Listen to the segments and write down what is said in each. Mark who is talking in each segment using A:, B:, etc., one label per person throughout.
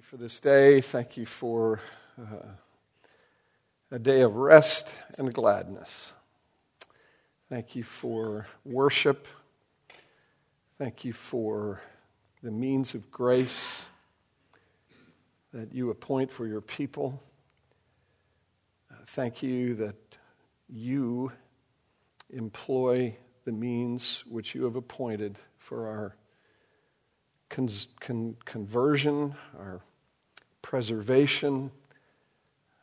A: you for this day. Thank you for uh, a day of rest and gladness. Thank you for worship. Thank you for the means of grace that you appoint for your people. Uh, thank you that you employ the means which you have appointed for our con- con- conversion, our preservation,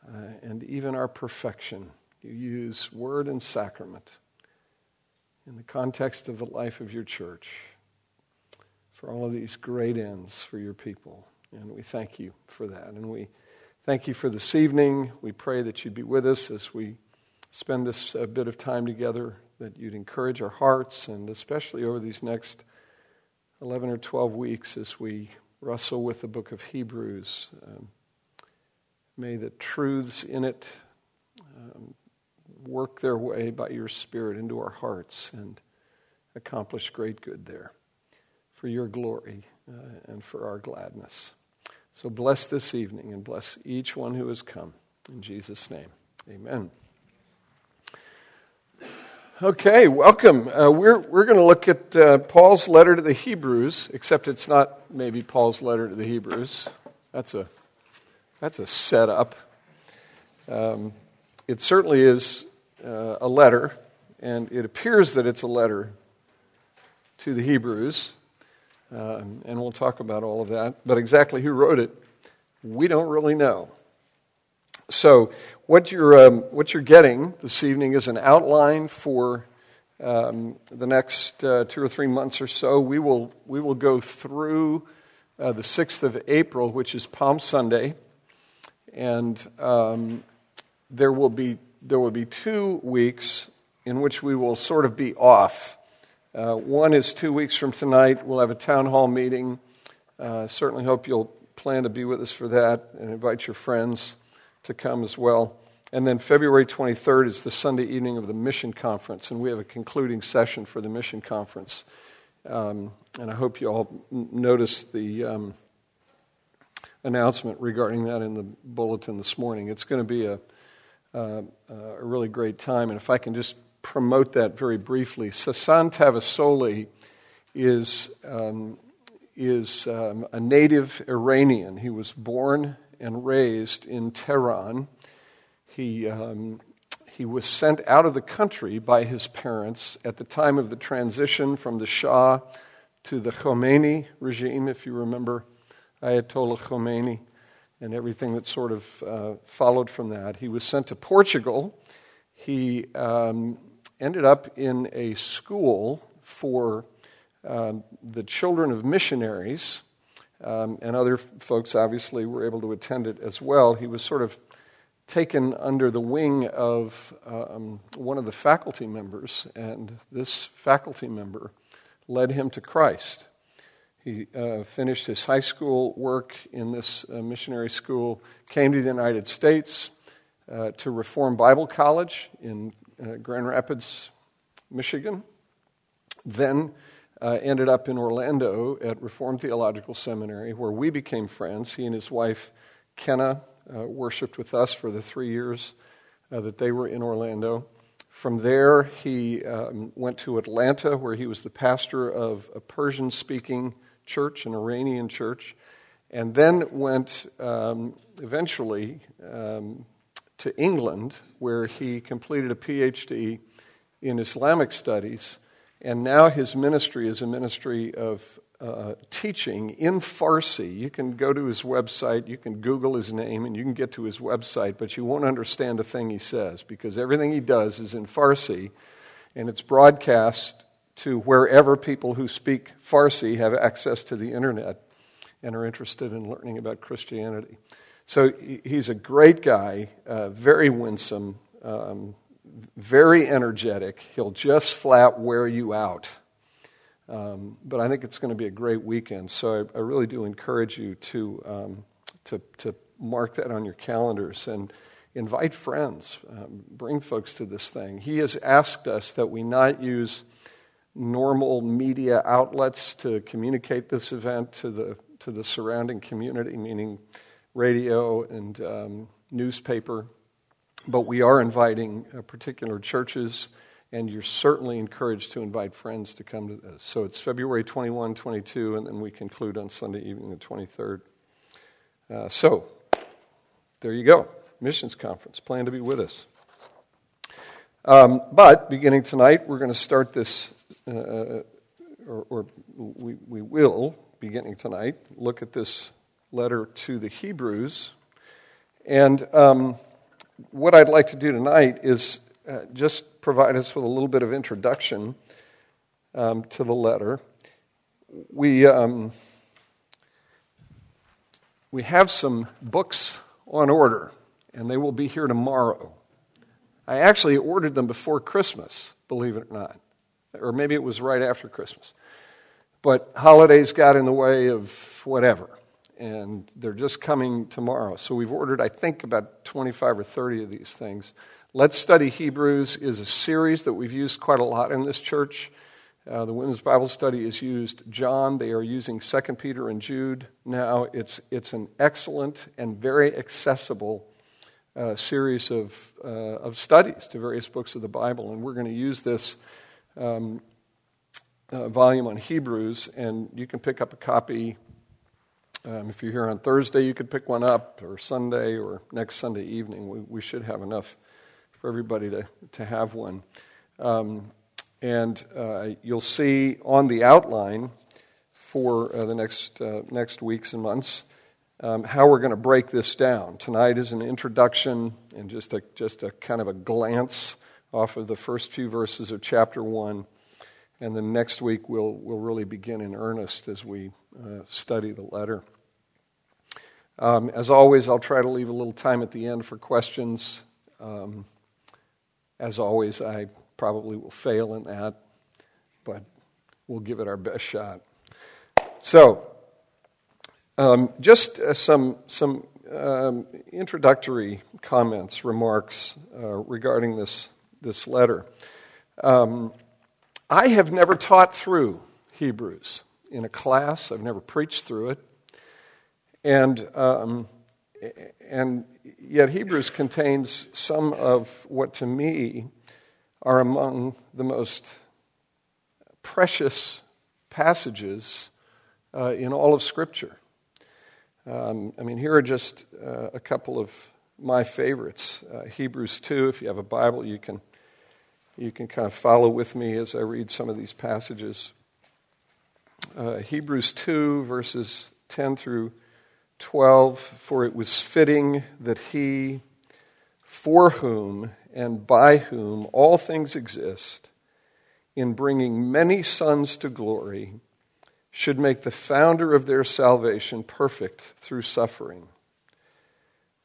A: uh, and even our perfection. You use word and sacrament in the context of the life of your church for all of these great ends for your people. And we thank you for that. And we thank you for this evening. We pray that you'd be with us as we spend this uh, bit of time together, that you'd encourage our hearts, and especially over these next 11 or 12 weeks as we wrestle with the book of Hebrews. Um, may the truths in it um, work their way by your Spirit into our hearts and accomplish great good there for your glory uh, and for our gladness. So bless this evening and bless each one who has come. In Jesus' name, amen. Okay, welcome. Uh, we're we're going to look at uh, Paul's letter to the Hebrews, except it's not maybe Paul's letter to the Hebrews. That's a that's a setup. Um, it certainly is uh, a letter, and it appears that it's a letter to the Hebrews, um, and we'll talk about all of that. But exactly who wrote it, we don't really know. So, what you're, um, what you're getting this evening is an outline for um, the next uh, two or three months or so. We will, we will go through uh, the 6th of April, which is Palm Sunday, and um, there, will be, there will be two weeks in which we will sort of be off. Uh, one is two weeks from tonight. We'll have a town hall meeting. Uh, certainly hope you'll plan to be with us for that and invite your friends to come as well. And then February 23rd is the Sunday evening of the mission conference, and we have a concluding session for the mission conference. Um, and I hope you all noticed the um, announcement regarding that in the bulletin this morning. It's going to be a, uh, a really great time. And if I can just promote that very briefly, Sasan Tavassoli is, um, is um, a native Iranian. He was born and raised in Tehran. He, um, he was sent out of the country by his parents at the time of the transition from the Shah to the Khomeini regime, if you remember Ayatollah Khomeini and everything that sort of uh, followed from that. He was sent to Portugal. He um, ended up in a school for um, the children of missionaries um, and other folks obviously were able to attend it as well. He was sort of taken under the wing of um, one of the faculty members, and this faculty member led him to Christ. He uh, finished his high school work in this uh, missionary school, came to the United States uh, to Reformed Bible College in uh, Grand Rapids, Michigan. Then uh, ended up in Orlando at Reformed Theological Seminary, where we became friends. He and his wife, Kenna, uh, worshiped with us for the three years uh, that they were in Orlando. From there, he um, went to Atlanta, where he was the pastor of a Persian speaking church, an Iranian church, and then went um, eventually um, to England, where he completed a PhD in Islamic studies and now his ministry is a ministry of uh, teaching in Farsi. You can go to his website, you can Google his name, and you can get to his website, but you won't understand a thing he says because everything he does is in Farsi, and it's broadcast to wherever people who speak Farsi have access to the internet and are interested in learning about Christianity. So he's a great guy, uh, very winsome. Um, very energetic. He'll just flat wear you out. Um, but I think it's going to be a great weekend. So I, I really do encourage you to, um, to, to mark that on your calendars and invite friends. Um, bring folks to this thing. He has asked us that we not use normal media outlets to communicate this event to the to the surrounding community, meaning radio and um, newspaper. But we are inviting uh, particular churches, and you're certainly encouraged to invite friends to come to this. So it's February 21, 22, and then we conclude on Sunday evening, the 23rd. Uh, so there you go. Missions Conference. Plan to be with us. Um, but beginning tonight, we're going to start this, uh, uh, or, or we, we will, beginning tonight, look at this letter to the Hebrews. And um, what I'd like to do tonight is uh, just provide us with a little bit of introduction um, to the letter. We, um, we have some books on order, and they will be here tomorrow. I actually ordered them before Christmas, believe it or not. Or maybe it was right after Christmas. But holidays got in the way of whatever. And they're just coming tomorrow. So we've ordered, I think, about 25 or 30 of these things. Let's Study Hebrews is a series that we've used quite a lot in this church. Uh, the women's Bible study is used John. They are using 2 Peter and Jude now. It's, it's an excellent and very accessible uh, series of, uh, of studies to various books of the Bible. And we're going to use this um, uh, volume on Hebrews, and you can pick up a copy. Um, if you're here on Thursday, you could pick one up, or Sunday, or next Sunday evening. We, we should have enough for everybody to, to have one. Um, and uh, you'll see on the outline for uh, the next, uh, next weeks and months um, how we're going to break this down. Tonight is an introduction and just a, just a kind of a glance off of the first few verses of chapter 1. And then next week we'll, we'll really begin in earnest as we uh, study the letter. Um, as always, I'll try to leave a little time at the end for questions. Um, as always, I probably will fail in that, but we'll give it our best shot. So, um, just uh, some, some um, introductory comments, remarks uh, regarding this, this letter. Um, I have never taught through Hebrews in a class, I've never preached through it. And, um, and yet, Hebrews contains some of what to me are among the most precious passages uh, in all of Scripture. Um, I mean, here are just uh, a couple of my favorites. Uh, Hebrews 2, if you have a Bible, you can, you can kind of follow with me as I read some of these passages. Uh, Hebrews 2, verses 10 through 12 For it was fitting that he, for whom and by whom all things exist, in bringing many sons to glory, should make the founder of their salvation perfect through suffering.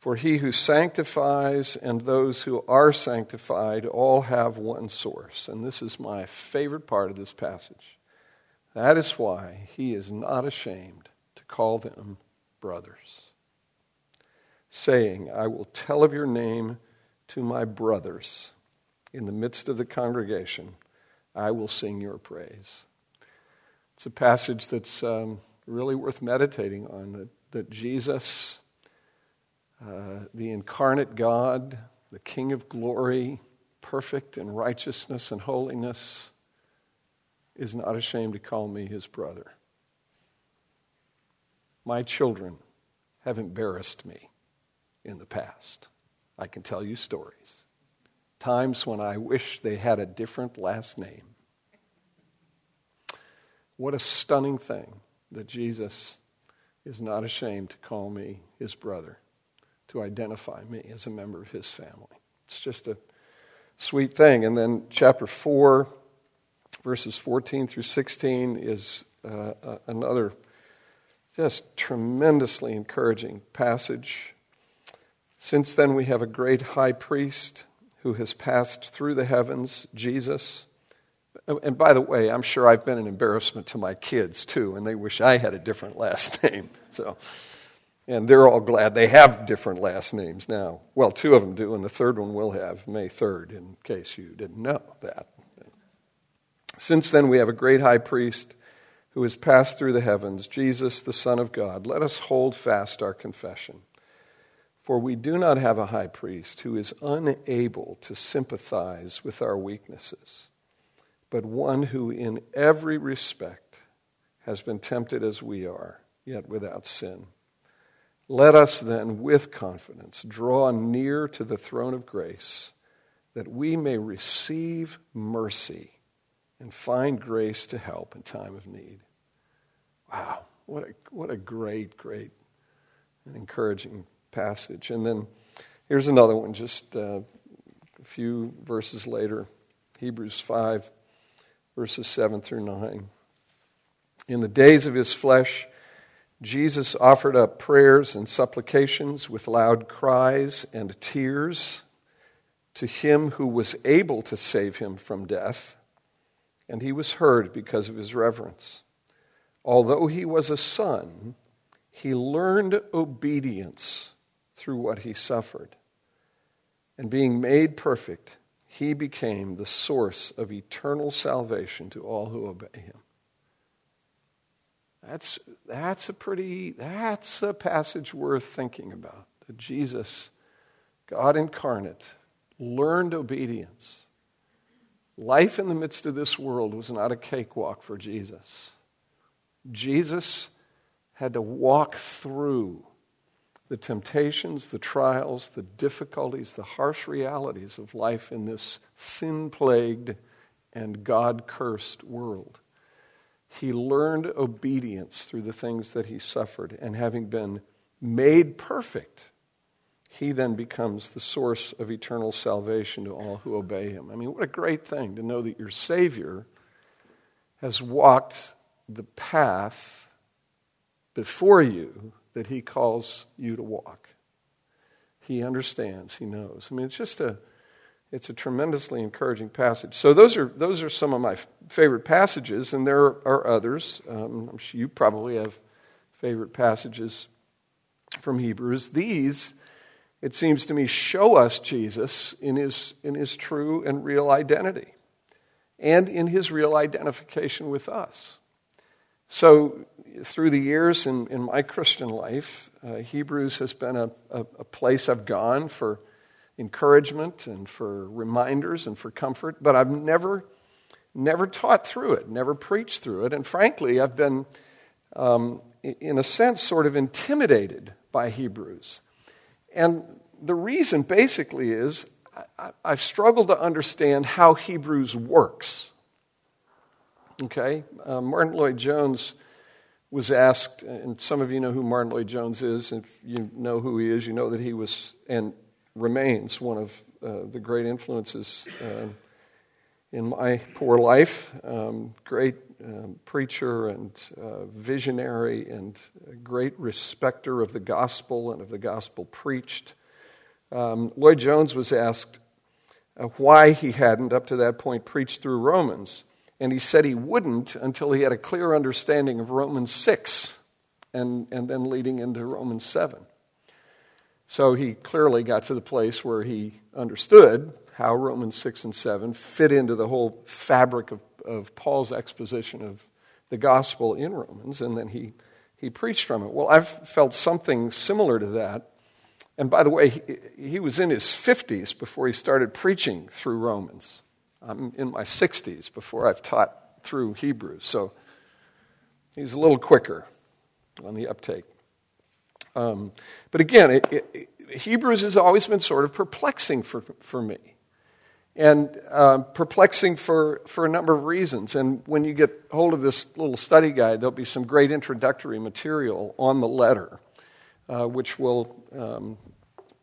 A: For he who sanctifies and those who are sanctified all have one source. And this is my favorite part of this passage. That is why he is not ashamed to call them brothers, saying, I will tell of your name to my brothers. In the midst of the congregation, I will sing your praise. It's a passage that's um, really worth meditating on that, that Jesus, uh, the incarnate God, the King of glory, perfect in righteousness and holiness, is not ashamed to call me his brother. My children have embarrassed me in the past. I can tell you stories. Times when I wish they had a different last name. What a stunning thing that Jesus is not ashamed to call me his brother, to identify me as a member of his family. It's just a sweet thing. And then chapter 4, verses 14 through 16, is uh, another just tremendously encouraging passage. Since then, we have a great high priest who has passed through the heavens, Jesus and by the way, I'm sure I've been an embarrassment to my kids too, and they wish I had a different last name. So, and they're all glad they have different last names now. Well, two of them do, and the third one will have May 3rd, in case you didn't know that. Since then, we have a great high priest who has passed through the heavens, Jesus, the Son of God, let us hold fast our confession. For we do not have a high priest who is unable to sympathize with our weaknesses, but one who in every respect has been tempted as we are, yet without sin. Let us then, with confidence, draw near to the throne of grace, that we may receive mercy and find grace to help in time of need. Wow, what a, what a great, great and encouraging passage. And then here's another one, just uh, a few verses later Hebrews 5, verses 7 through 9. In the days of his flesh, Jesus offered up prayers and supplications with loud cries and tears to him who was able to save him from death and he was heard because of his reverence. Although he was a son, he learned obedience through what he suffered. And being made perfect, he became the source of eternal salvation to all who obey him. That's, that's a pretty, that's a passage worth thinking about. That Jesus, God incarnate, learned obedience Life in the midst of this world was not a cakewalk for Jesus. Jesus had to walk through the temptations, the trials, the difficulties, the harsh realities of life in this sin plagued and God cursed world. He learned obedience through the things that he suffered, and having been made perfect, he then becomes the source of eternal salvation to all who obey him. I mean, what a great thing to know that your Savior has walked the path before you that he calls you to walk. He understands, he knows. I mean, it's just a it's a tremendously encouraging passage. So those are those are some of my favorite passages, and there are others. Um, I'm sure you probably have favorite passages from Hebrews. These it seems to me, show us Jesus in his, in his true and real identity and in his real identification with us. So, through the years in, in my Christian life, uh, Hebrews has been a, a, a place I've gone for encouragement and for reminders and for comfort, but I've never, never taught through it, never preached through it. And frankly, I've been, um, in a sense, sort of intimidated by Hebrews. And the reason basically is I, I've struggled to understand how Hebrews works. Okay? Uh, Martyn Lloyd-Jones was asked, and some of you know who Martyn Lloyd-Jones is. If you know who he is, you know that he was and remains one of uh, the great influences uh, in my poor life. Um, great um, preacher and uh, visionary and great respecter of the gospel and of the gospel preached. Um, Lloyd-Jones was asked uh, why he hadn't, up to that point, preached through Romans. And he said he wouldn't until he had a clear understanding of Romans 6 and, and then leading into Romans 7. So he clearly got to the place where he understood how Romans 6 and 7 fit into the whole fabric of, of Paul's exposition of the gospel in Romans, and then he, he preached from it. Well, I've felt something similar to that. And by the way, he, he was in his 50s before he started preaching through Romans. I'm in my 60s before I've taught through Hebrews. So he's a little quicker on the uptake. Um, but again, it, it, Hebrews has always been sort of perplexing for, for me and uh, perplexing for, for a number of reasons. And when you get hold of this little study guide, there'll be some great introductory material on the letter, uh, which will um,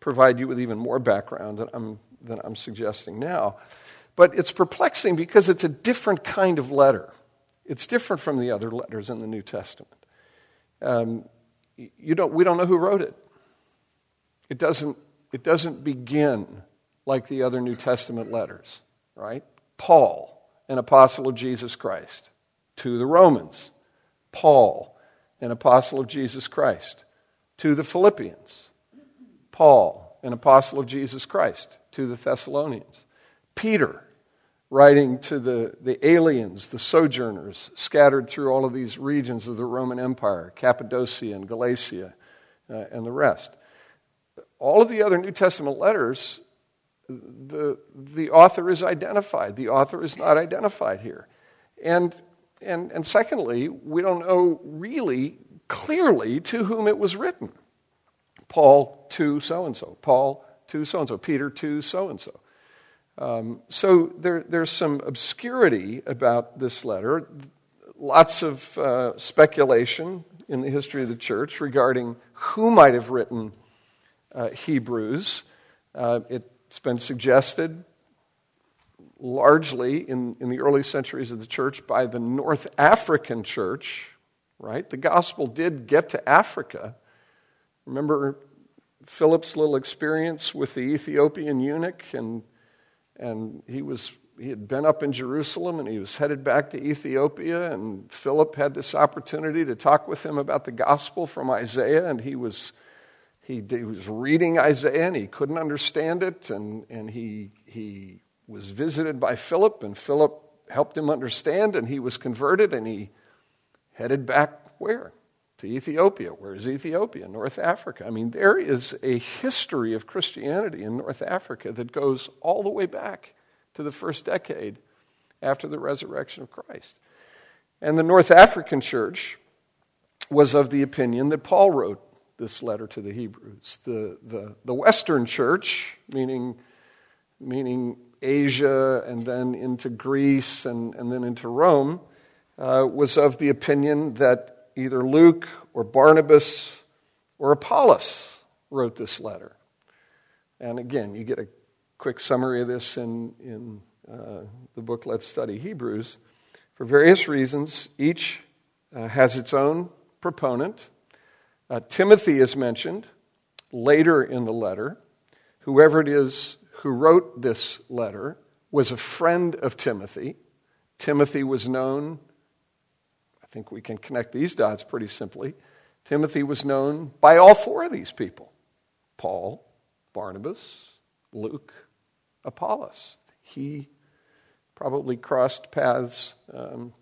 A: provide you with even more background than I'm, than I'm suggesting now. But it's perplexing because it's a different kind of letter. It's different from the other letters in the New Testament. Um, you don't, we don't know who wrote it. It doesn't, it doesn't begin like the other New Testament letters, right? Paul, an apostle of Jesus Christ, to the Romans. Paul, an apostle of Jesus Christ, to the Philippians. Paul, an apostle of Jesus Christ, to the Thessalonians. Peter, writing to the, the aliens, the sojourners, scattered through all of these regions of the Roman Empire, Cappadocia and Galatia, uh, and the rest. All of the other New Testament letters, the, the author is identified. The author is not identified here. And, and, and secondly, we don't know really clearly to whom it was written. Paul to so and so, Paul to so and so, Peter to so and so. Um, so there, there's some obscurity about this letter, lots of uh, speculation in the history of the church regarding who might have written uh, Hebrews. Uh, it's been suggested largely in, in the early centuries of the church by the North African church, right? The gospel did get to Africa. Remember Philip's little experience with the Ethiopian eunuch and and he was he had been up in Jerusalem and he was headed back to Ethiopia and Philip had this opportunity to talk with him about the gospel from Isaiah and he was he, he was reading Isaiah and he couldn't understand it and, and he, he was visited by Philip and Philip helped him understand and he was converted and he headed back where? To Ethiopia. Where is Ethiopia? North Africa. I mean, there is a history of Christianity in North Africa that goes all the way back to the first decade after the resurrection of Christ. And the North African church was of the opinion that Paul wrote this letter to the Hebrews. The, the, the Western church, meaning, meaning Asia and then into Greece and, and then into Rome, uh, was of the opinion that either Luke or Barnabas or Apollos wrote this letter. And again, you get a quick summary of this in, in uh, the book Let's Study Hebrews. For various reasons, each uh, has its own proponent. Uh, Timothy is mentioned later in the letter. Whoever it is who wrote this letter was a friend of Timothy. Timothy was known think we can connect these dots pretty simply. Timothy was known by all four of these people Paul, Barnabas, Luke, Apollos. He probably crossed paths um,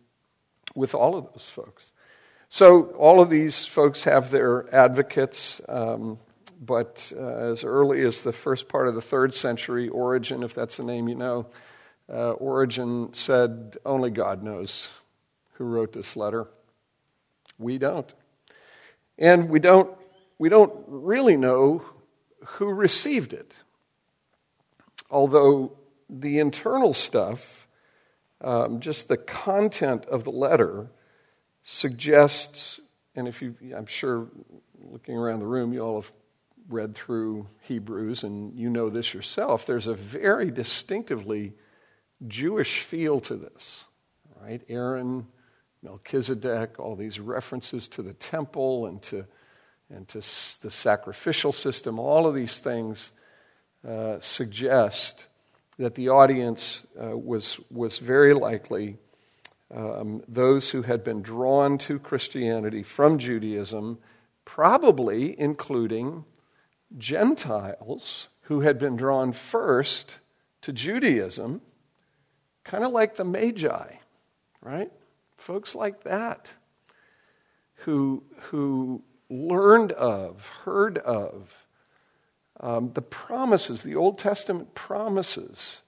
A: with all of those folks. So, all of these folks have their advocates, um, but uh, as early as the first part of the third century, Origen, if that's a name you know, uh, Origen said, Only God knows who wrote this letter. We don't. And we don't, we don't really know who received it. Although the internal stuff, um, just the content of the letter, suggests, and if you, I'm sure looking around the room, you all have read through Hebrews and you know this yourself, there's a very distinctively Jewish feel to this, right? Aaron Melchizedek, all these references to the temple and to, and to the sacrificial system, all of these things uh, suggest that the audience uh, was, was very likely um, those who had been drawn to Christianity from Judaism, probably including Gentiles who had been drawn first to Judaism, kind of like the Magi, right? Folks like that who, who learned of, heard of um, the promises, the Old Testament promises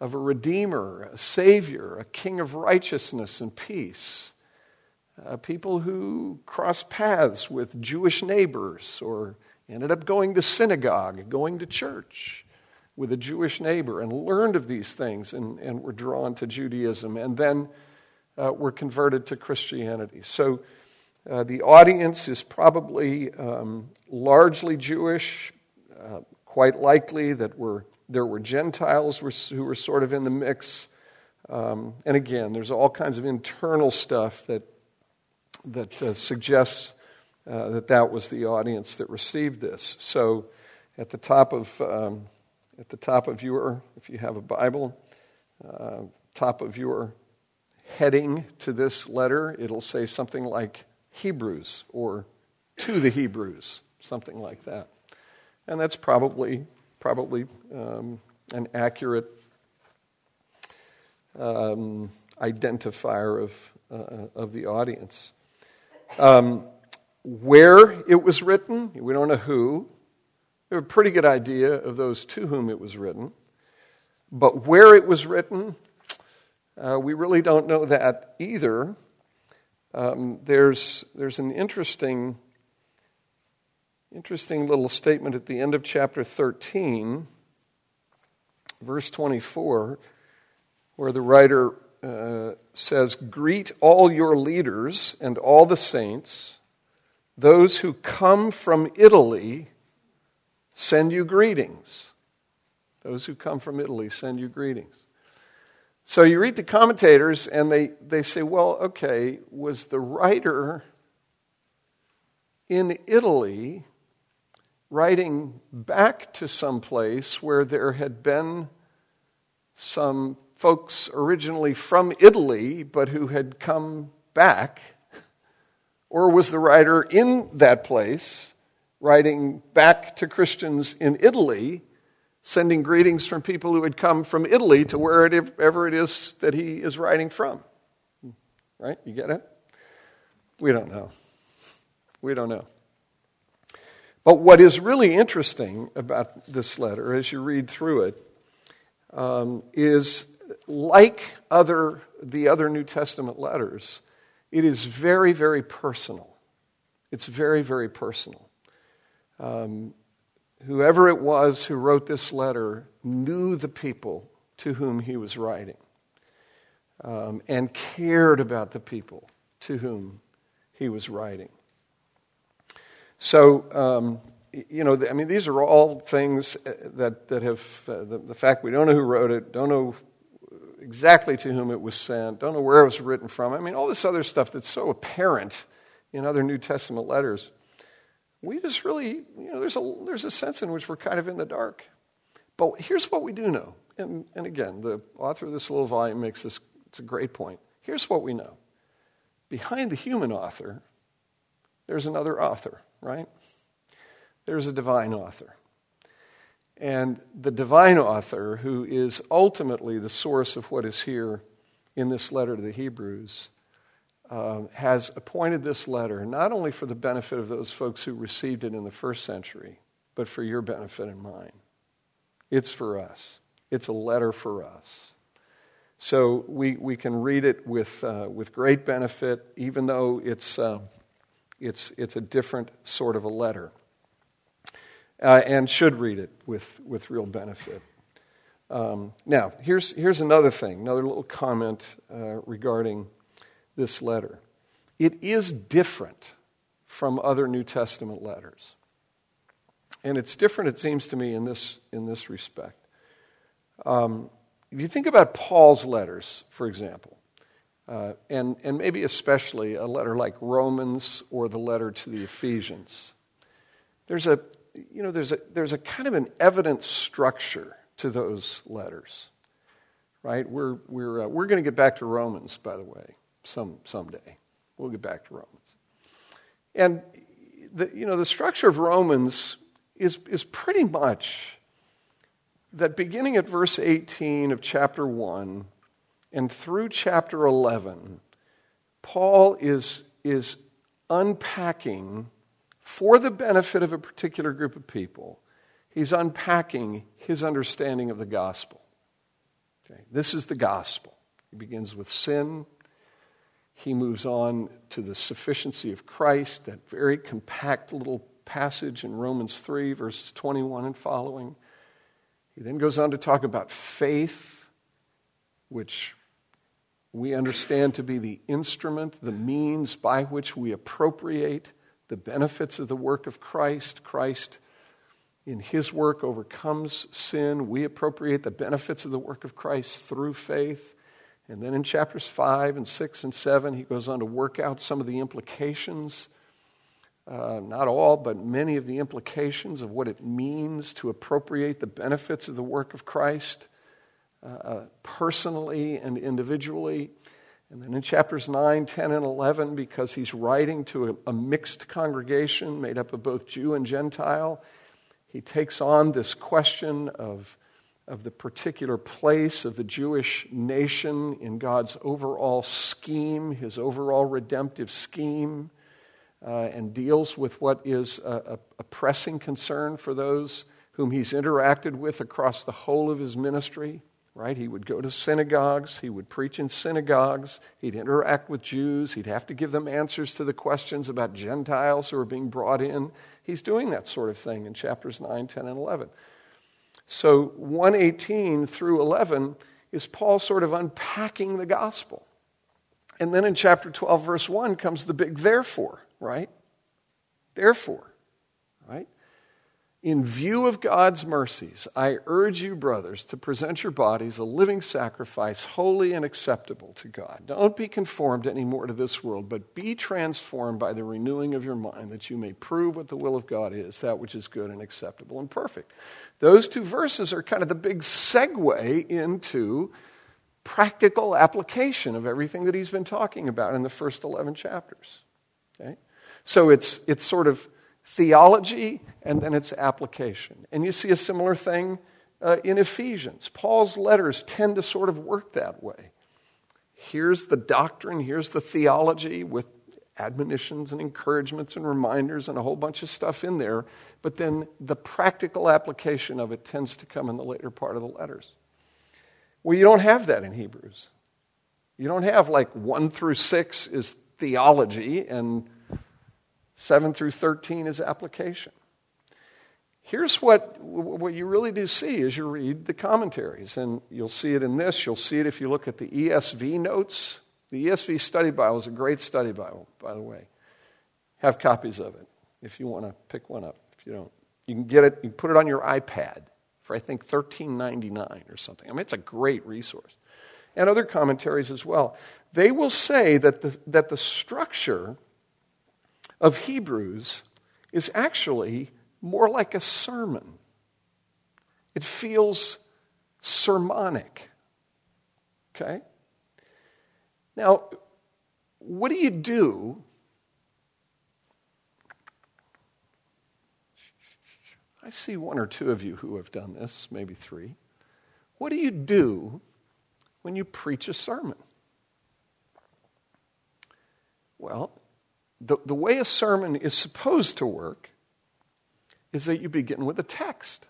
A: of a Redeemer, a Savior, a King of righteousness and peace. Uh, people who crossed paths with Jewish neighbors or ended up going to synagogue, going to church with a Jewish neighbor and learned of these things and, and were drawn to Judaism. And then uh, were converted to Christianity. So uh, the audience is probably um, largely Jewish, uh, quite likely that were, there were Gentiles who were sort of in the mix. Um, and again, there's all kinds of internal stuff that, that uh, suggests uh, that that was the audience that received this. So at the top of, um, at the top of your, if you have a Bible, uh, top of your heading to this letter, it'll say something like Hebrews or to the Hebrews, something like that. And that's probably, probably um, an accurate um, identifier of, uh, of the audience. Um, where it was written, we don't know who. We have a pretty good idea of those to whom it was written. But where it was written, uh, we really don't know that either. Um, there's, there's an interesting, interesting little statement at the end of chapter 13, verse 24, where the writer uh, says, Greet all your leaders and all the saints. Those who come from Italy send you greetings. Those who come from Italy send you greetings. So you read the commentators, and they, they say, well, okay, was the writer in Italy writing back to some place where there had been some folks originally from Italy, but who had come back? Or was the writer in that place writing back to Christians in Italy sending greetings from people who had come from Italy to wherever it is that he is writing from. Right? You get it? We don't know. We don't know. But what is really interesting about this letter, as you read through it, um, is like other, the other New Testament letters, it is very, very personal. It's very, very personal. Um, whoever it was who wrote this letter knew the people to whom he was writing um, and cared about the people to whom he was writing. So, um, you know, I mean, these are all things uh, that, that have, uh, the, the, fact we don't know who wrote it, don't know exactly to whom it was sent, don't know where it was written from. I mean, all this other stuff that's so apparent in other New Testament letters we just really, you know, there's a, there's a sense in which we're kind of in the dark. But here's what we do know. And, and again, the author of this little volume makes this, it's a great point. Here's what we know behind the human author, there's another author, right? There's a divine author. And the divine author, who is ultimately the source of what is here in this letter to the Hebrews, uh, has appointed this letter not only for the benefit of those folks who received it in the first century, but for your benefit and mine. It's for us, it's a letter for us. So we, we can read it with, uh, with great benefit, even though it's, uh, it's, it's a different sort of a letter. Uh, and should read it with, with real benefit. Um, now, here's, here's another thing, another little comment uh, regarding this letter. It is different from other New Testament letters. And it's different, it seems to me, in this, in this respect. Um, if you think about Paul's letters, for example, uh, and, and maybe especially a letter like Romans or the letter to the Ephesians, there's a, you know, there's a, there's a kind of an evident structure to those letters, right? We're, we're, uh, we're going to get back to Romans, by the way some, someday. We'll get back to Romans. And the, you know, the structure of Romans is, is pretty much that beginning at verse 18 of chapter 1 and through chapter 11, Paul is, is unpacking for the benefit of a particular group of people. He's unpacking his understanding of the gospel. Okay? This is the gospel. He begins with sin, he moves on to the sufficiency of Christ, that very compact little passage in Romans 3, verses 21 and following. He then goes on to talk about faith, which we understand to be the instrument, the means by which we appropriate the benefits of the work of Christ. Christ, in his work, overcomes sin. We appropriate the benefits of the work of Christ through faith. And then in chapters 5 and 6 and 7, he goes on to work out some of the implications, uh, not all, but many of the implications of what it means to appropriate the benefits of the work of Christ uh, uh, personally and individually. And then in chapters 9, 10, and 11, because he's writing to a, a mixed congregation made up of both Jew and Gentile, he takes on this question of of the particular place of the Jewish nation in God's overall scheme, his overall redemptive scheme, uh, and deals with what is a, a, pressing concern for those whom he's interacted with across the whole of his ministry. Right? He would go to synagogues, he would preach in synagogues, he'd interact with Jews, he'd have to give them answers to the questions about Gentiles who are being brought in. He's doing that sort of thing in chapters 9, 10, and 11. So 118 through 11 is Paul sort of unpacking the gospel. And then in chapter 12, verse 1 comes the big therefore, right? Therefore, right? In view of God's mercies, I urge you, brothers, to present your bodies a living sacrifice, holy and acceptable to God. Don't be conformed anymore to this world, but be transformed by the renewing of your mind, that you may prove what the will of God is, that which is good and acceptable and perfect. Those two verses are kind of the big segue into practical application of everything that he's been talking about in the first 11 chapters. Okay? So it's, it's sort of theology and then its application. And you see a similar thing uh, in Ephesians. Paul's letters tend to sort of work that way. Here's the doctrine, here's the theology with admonitions and encouragements and reminders and a whole bunch of stuff in there, but then the practical application of it tends to come in the later part of the letters. Well, you don't have that in Hebrews. You don't have like 1 through 6 is theology and 7 through 13 is application. Here's what, what you really do see as you read the commentaries, and you'll see it in this. You'll see it if you look at the ESV notes. The ESV Study Bible is a great study Bible, by the way. Have copies of it if you want to pick one up. If you don't, you can get it. You can put it on your iPad for I think $13.99 or something. I mean, it's a great resource, and other commentaries as well. They will say that the, that the structure of Hebrews is actually more like a sermon. It feels sermonic. Okay? Now, what do you do? I see one or two of you who have done this, maybe three. What do you do when you preach a sermon? Well, the, the way a sermon is supposed to work is that you begin with a text.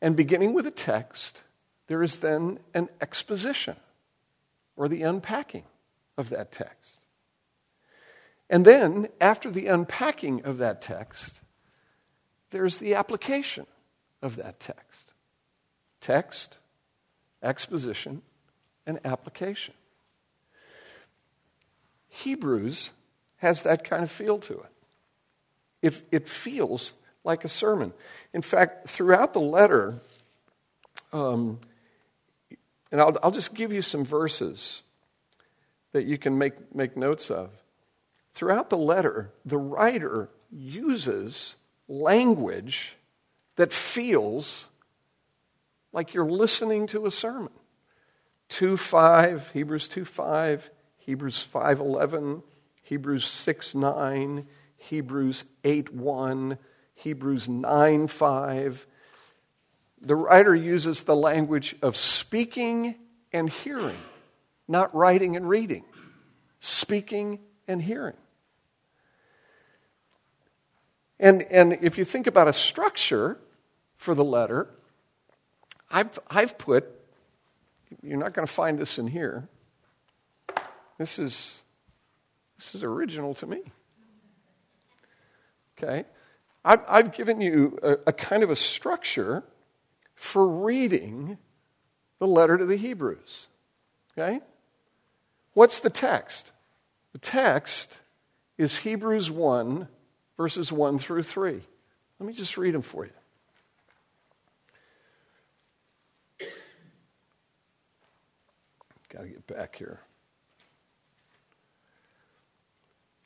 A: And beginning with a text, there is then an exposition or the unpacking of that text. And then, after the unpacking of that text, there's the application of that text. Text, exposition, and application. Hebrews has that kind of feel to it. It, it feels like a sermon. In fact, throughout the letter, um, and I'll, I'll just give you some verses that you can make, make notes of. Throughout the letter, the writer uses language that feels like you're listening to a sermon. 2 5, Hebrews 2 5, Hebrews 5:11, Hebrews 6:9, Hebrews 8:1, Hebrews 9:5. The writer uses the language of speaking and hearing, not writing and reading. Speaking and hearing. And, and if you think about a structure for the letter, I've, I've put, you're not going to find this in here, this is, this is original to me. Okay? I've, I've given you a, a kind of a structure for reading the letter to the Hebrews. Okay? What's the text? The text is Hebrews 1, verses 1 through 3. Let me just read them for you. Got to get back here.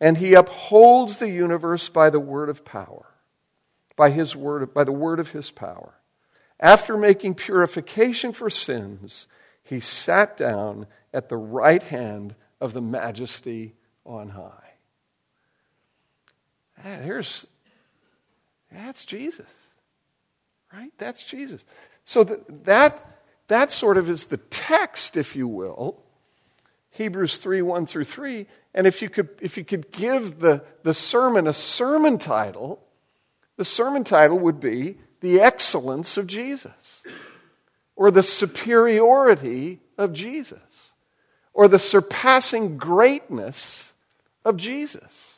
A: and he upholds the universe by the word of power, by his word by the word of his power. After making purification for sins, he sat down at the right hand of the majesty on high. Ah, Here's that's Jesus. Right? That's Jesus. So that, that, that sort of is the text, if you will. Hebrews 3 1 through 3. And if you could, if you could give the, the sermon a sermon title, the sermon title would be The Excellence of Jesus, or The Superiority of Jesus, or The Surpassing Greatness of Jesus.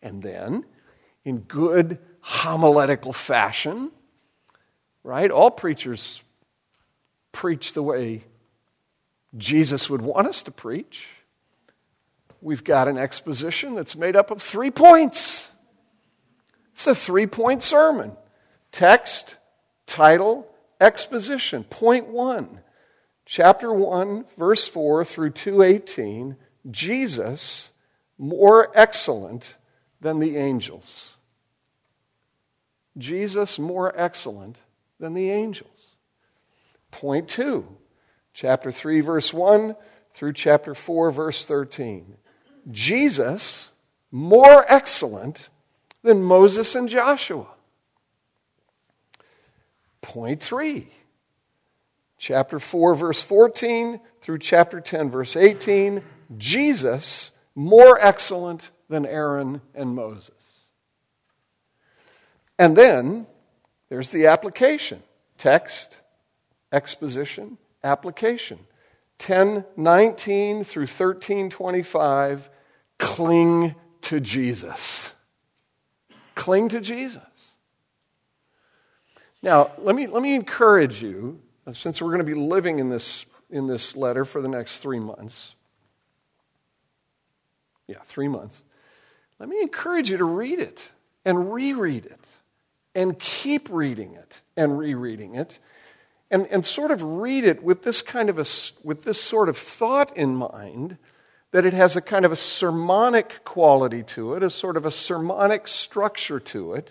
A: And then, in good homiletical fashion, right? All preachers preach the way Jesus would want us to preach. We've got an exposition that's made up of three points. It's a three point sermon text, title, exposition. Point one, chapter 1, verse 4 through 218 Jesus more excellent than the angels. Jesus more excellent than the angels. Point two, chapter 3, verse 1 through chapter 4, verse 13. Jesus more excellent than Moses and Joshua. Point three, chapter 4, verse 14 through chapter 10, verse 18. Jesus more excellent than Aaron and Moses. And then there's the application text, exposition, application. 1019 through 1325 cling to Jesus. Cling to Jesus. Now, let me, let me encourage you, since we're going to be living in this, in this letter for the next three months. Yeah, three months. Let me encourage you to read it and reread it and keep reading it and rereading it and, and sort of read it with this kind of a, with this sort of thought in mind that it has a kind of a sermonic quality to it, a sort of a sermonic structure to it.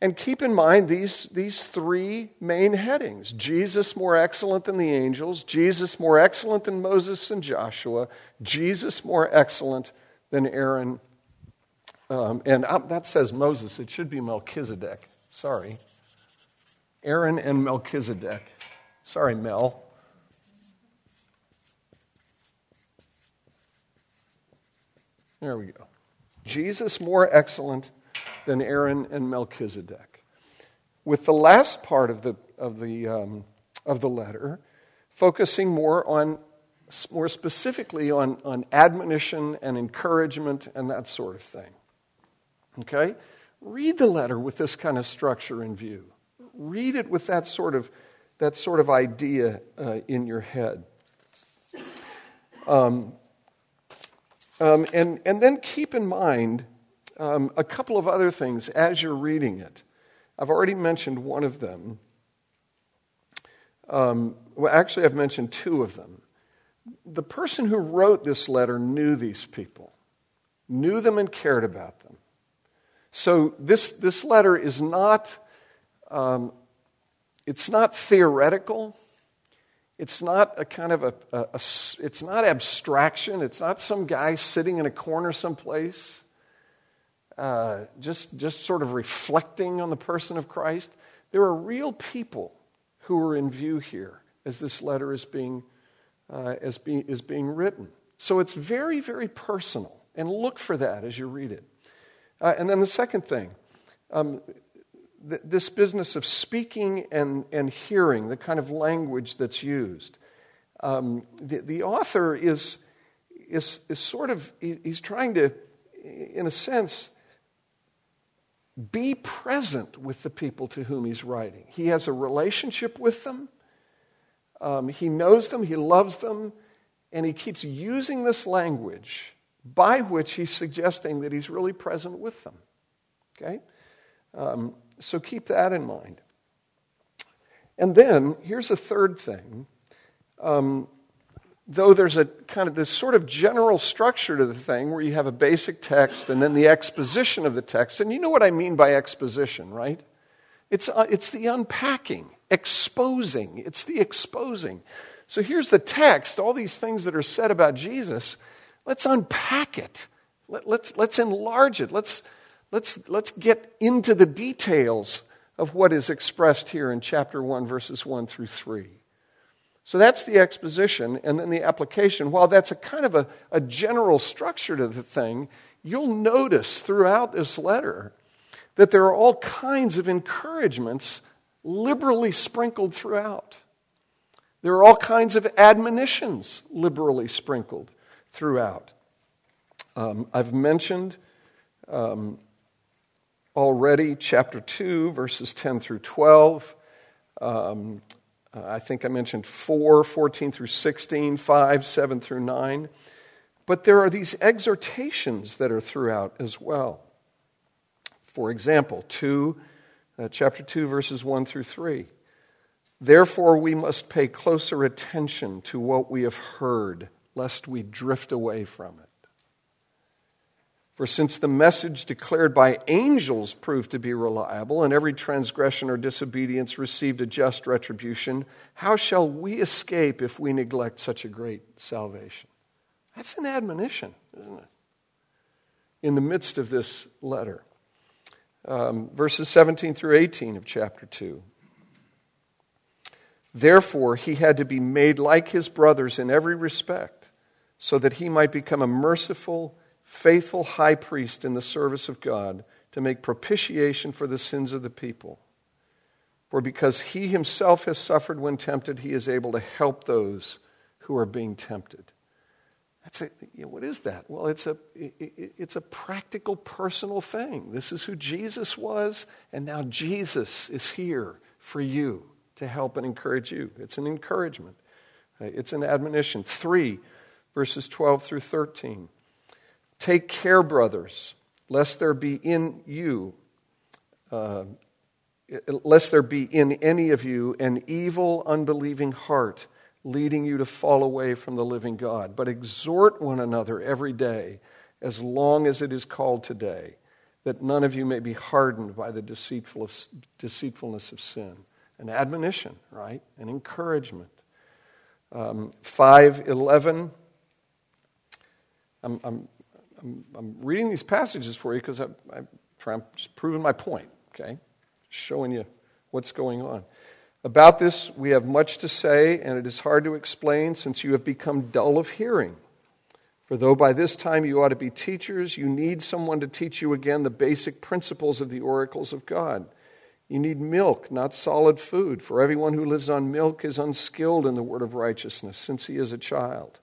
A: And keep in mind these, these three main headings Jesus more excellent than the angels, Jesus more excellent than Moses and Joshua, Jesus more excellent than Aaron um, and um, that says Moses. It should be Melchizedek. Sorry. Aaron and Melchizedek. Sorry, Mel. There we go. Jesus more excellent than Aaron and Melchizedek. With the last part of the, of the, um, of the letter, focusing more on more specifically on, on admonition and encouragement and that sort of thing. Okay? Read the letter with this kind of structure in view. Read it with that sort of, that sort of idea uh, in your head. Um, um, and, and then keep in mind um, a couple of other things as you're reading it. I've already mentioned one of them. Um, well, actually, I've mentioned two of them. The person who wrote this letter knew these people, knew them and cared about them. So this, this letter is not, um, it's not theoretical. It's not a kind of a, a, a, it's not abstraction. It's not some guy sitting in a corner someplace, uh, just, just sort of reflecting on the person of Christ. There are real people who are in view here as this letter is being, uh, as be, is being written. So it's very, very personal. And look for that as you read it. Uh, and then the second thing, um, th- this business of speaking and, and hearing, the kind of language that's used. Um, the, the author is, is, is sort of, he's trying to, in a sense, be present with the people to whom he's writing. He has a relationship with them. Um, he knows them, he loves them, and he keeps using this language by which he's suggesting that he's really present with them. Okay? Um, so keep that in mind. And then here's a third thing. Um, though there's a kind of this sort of general structure to the thing where you have a basic text and then the exposition of the text. And you know what I mean by exposition, right? It's, uh, it's the unpacking, exposing. It's the exposing. So here's the text, all these things that are said about Jesus. Let's unpack it. Let, let's, let's enlarge it. Let's, let's, let's get into the details of what is expressed here in chapter 1, verses 1 through 3. So that's the exposition, and then the application. While that's a kind of a, a general structure to the thing, you'll notice throughout this letter that there are all kinds of encouragements liberally sprinkled throughout. There are all kinds of admonitions liberally sprinkled throughout. Um, I've mentioned um, already chapter 2, verses 10 through 12. Um, I think I mentioned 4, 14 through 16, 5, 7 through 9. But there are these exhortations that are throughout as well. For example, 2, uh, chapter 2, verses 1 through 3. Therefore, we must pay closer attention to what we have heard, lest we drift away from it. For since the message declared by angels proved to be reliable, and every transgression or disobedience received a just retribution, how shall we escape if we neglect such a great salvation? That's an admonition, isn't it? In the midst of this letter. Um, verses 17 through 18 of chapter 2. Therefore, he had to be made like his brothers in every respect, so that he might become a merciful faithful high priest in the service of God to make propitiation for the sins of the people. For because he himself has suffered when tempted, he is able to help those who are being tempted. That's a, you know, what is that? Well, it's a, it, it's a practical, personal thing. This is who Jesus was, and now Jesus is here for you to help and encourage you. It's an encouragement, uh, it's an admonition. Three, verses 12 through 13. Take care, brothers, lest there be in you, uh, lest there be in any of you an evil, unbelieving heart leading you to fall away from the living God. But exhort one another every day, as long as it is called today, that none of you may be hardened by the deceitfulness of sin. An admonition, right? An encouragement. Um, 511. I'm, I'm I'm, I'm reading these passages for you because I'm, I'm just proving my point, okay? Showing you what's going on. About this, we have much to say, and it is hard to explain since you have become dull of hearing. For though by this time you ought to be teachers, you need someone to teach you again the basic principles of the oracles of God. You need milk, not solid food, for everyone who lives on milk is unskilled in the word of righteousness, since he is a child.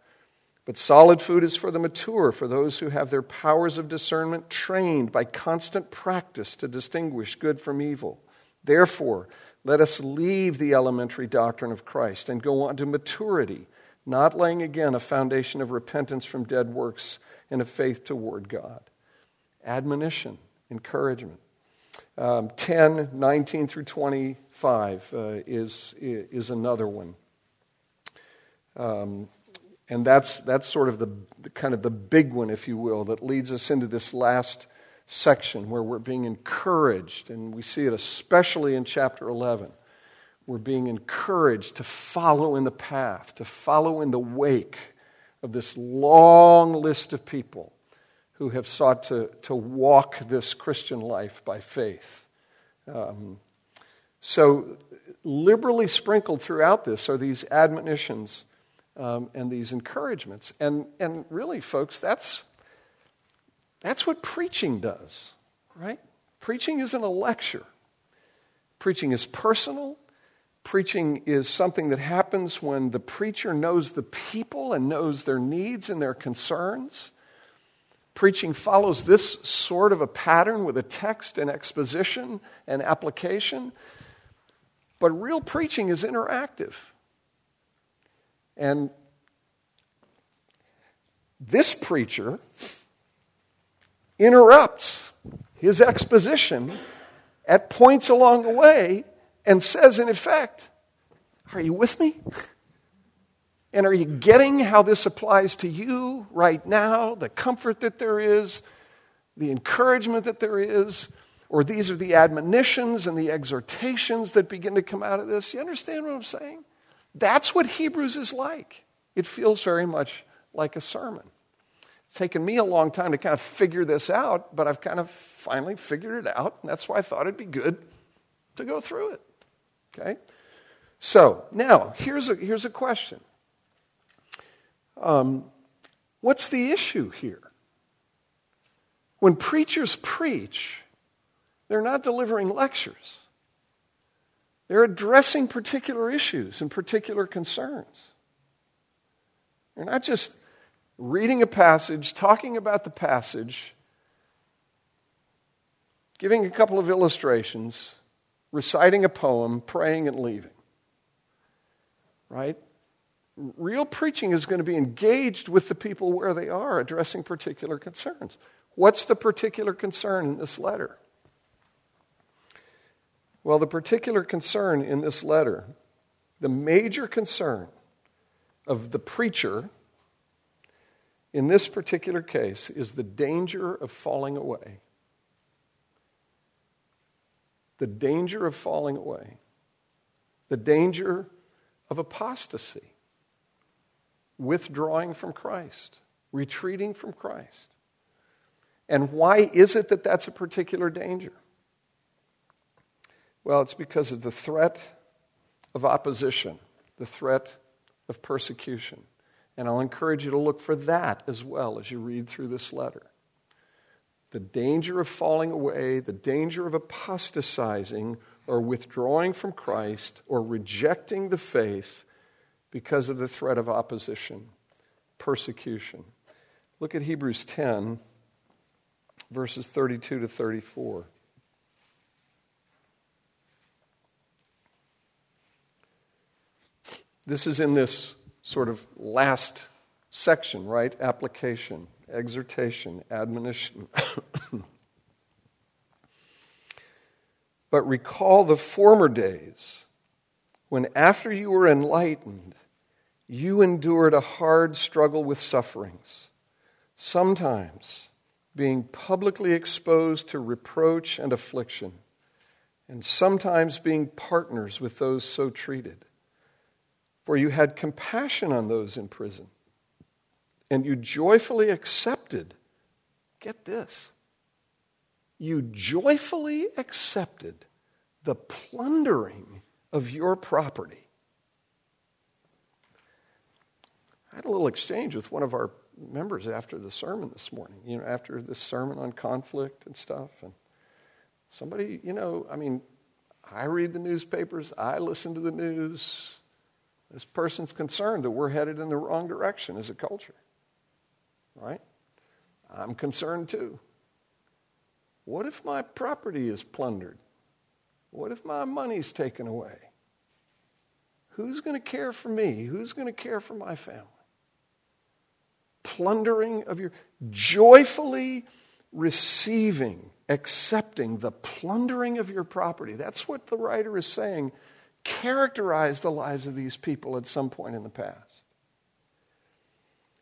A: But solid food is for the mature, for those who have their powers of discernment trained by constant practice to distinguish good from evil. Therefore, let us leave the elementary doctrine of Christ and go on to maturity, not laying again a foundation of repentance from dead works and of faith toward God. Admonition, encouragement. Um, 10, 19 through 25 uh, is, is another one. Um, and that's, that's sort of the, kind of the big one, if you will, that leads us into this last section where we're being encouraged, and we see it especially in chapter 11. We're being encouraged to follow in the path, to follow in the wake of this long list of people who have sought to, to walk this Christian life by faith. Um, so, liberally sprinkled throughout this are these admonitions um, and these encouragements. And, and really, folks, that's, that's what preaching does, right? Preaching isn't a lecture, preaching is personal. Preaching is something that happens when the preacher knows the people and knows their needs and their concerns. Preaching follows this sort of a pattern with a text and exposition and application. But real preaching is interactive. And this preacher interrupts his exposition at points along the way and says, in effect, Are you with me? And are you getting how this applies to you right now? The comfort that there is, the encouragement that there is, or these are the admonitions and the exhortations that begin to come out of this. You understand what I'm saying? That's what Hebrews is like. It feels very much like a sermon. It's taken me a long time to kind of figure this out, but I've kind of finally figured it out, and that's why I thought it'd be good to go through it. Okay? So, now, here's a, here's a question um, What's the issue here? When preachers preach, they're not delivering lectures. They're addressing particular issues and particular concerns. They're not just reading a passage, talking about the passage, giving a couple of illustrations, reciting a poem, praying, and leaving. Right? Real preaching is going to be engaged with the people where they are, addressing particular concerns. What's the particular concern in this letter? Well, the particular concern in this letter, the major concern of the preacher in this particular case is the danger of falling away. The danger of falling away. The danger of apostasy, withdrawing from Christ, retreating from Christ. And why is it that that's a particular danger? Well, it's because of the threat of opposition, the threat of persecution. And I'll encourage you to look for that as well as you read through this letter. The danger of falling away, the danger of apostatizing or withdrawing from Christ or rejecting the faith because of the threat of opposition, persecution. Look at Hebrews 10, verses 32 to 34. This is in this sort of last section, right? Application, exhortation, admonition. but recall the former days when, after you were enlightened, you endured a hard struggle with sufferings, sometimes being publicly exposed to reproach and affliction, and sometimes being partners with those so treated for you had compassion on those in prison, and you joyfully accepted, get this, you joyfully accepted the plundering of your property. I had a little exchange with one of our members after the sermon this morning, you know, after this sermon on conflict and stuff. And somebody, you know, I mean, I read the newspapers, I listen to the news, this person's concerned that we're headed in the wrong direction as a culture. Right? I'm concerned too. What if my property is plundered? What if my money's taken away? Who's going to care for me? Who's going to care for my family? Plundering of your, joyfully receiving, accepting the plundering of your property. That's what the writer is saying characterized the lives of these people at some point in the past.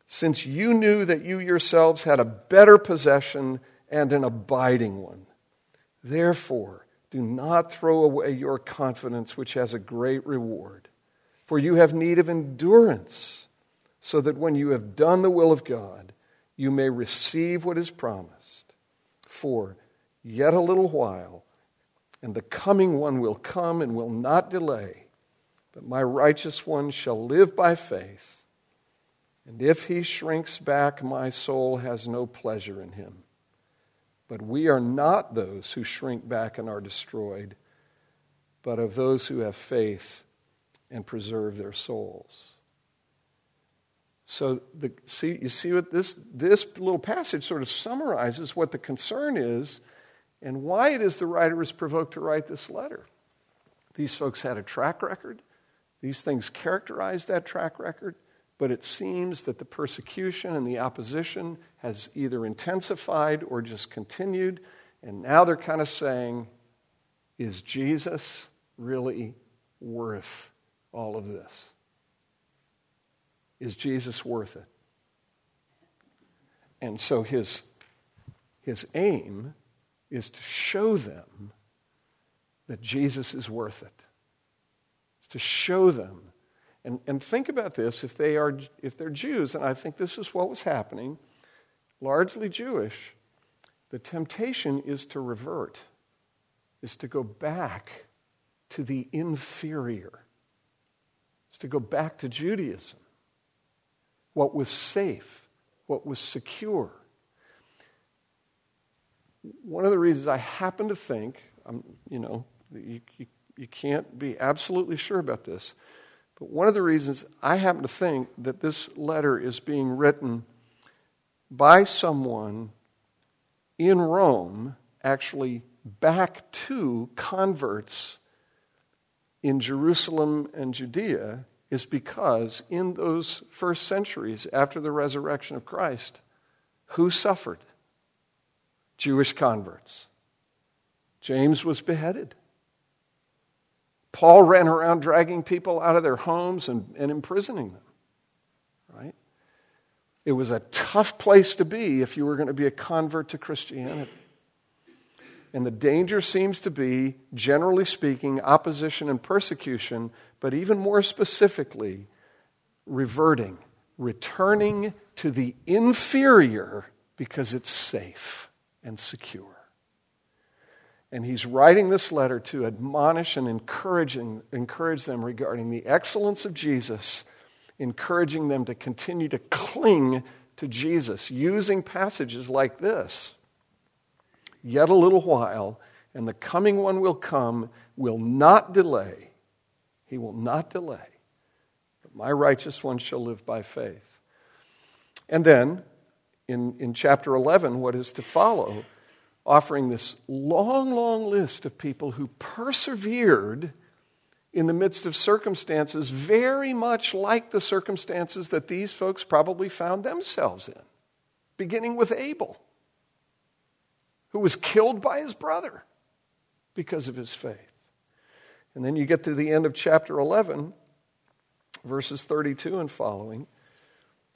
A: Since you knew that you yourselves had a better possession and an abiding one, therefore do not throw away your confidence, which has a great reward. For you have need of endurance, so that when you have done the will of God, you may receive what is promised. For yet a little while, and the coming one will come and will not delay. But my righteous one shall live by faith. And if he shrinks back, my soul has no pleasure in him. But we are not those who shrink back and are destroyed, but of those who have faith and preserve their souls. So, the, see, you see what this, this little passage sort of summarizes what the concern is and why it is the writer was provoked to write this letter. These folks had a track record, these things characterized that track record, but it seems that the persecution and the opposition has either intensified or just continued, and now they're kind of saying, is Jesus really worth all of this? Is Jesus worth it? And so his, his aim is to show them that Jesus is worth it. It's to show them. And, and think about this if, they are, if they're Jews, and I think this is what was happening, largely Jewish, the temptation is to revert, is to go back to the inferior, is to go back to Judaism, what was safe, what was secure. One of the reasons I happen to think, um, you know, you, you, you can't be absolutely sure about this, but one of the reasons I happen to think that this letter is being written by someone in Rome, actually back to converts in Jerusalem and Judea, is because in those first centuries after the resurrection of Christ, who suffered? Jewish converts. James was beheaded. Paul ran around dragging people out of their homes and, and imprisoning them. Right? It was a tough place to be if you were going to be a convert to Christianity. And the danger seems to be, generally speaking, opposition and persecution, but even more specifically, reverting, returning to the inferior because it's safe and secure. And he's writing this letter to admonish and encouraging, encourage them regarding the excellence of Jesus, encouraging them to continue to cling to Jesus, using passages like this. Yet a little while, and the coming one will come, will not delay. He will not delay. But my righteous one shall live by faith. And then, in, in chapter 11, what is to follow? offering this long, long list of people who persevered in the midst of circumstances very much like the circumstances that these folks probably found themselves in, beginning with Abel, who was killed by his brother because of his faith. And then you get to the end of chapter 11, verses 32 and following.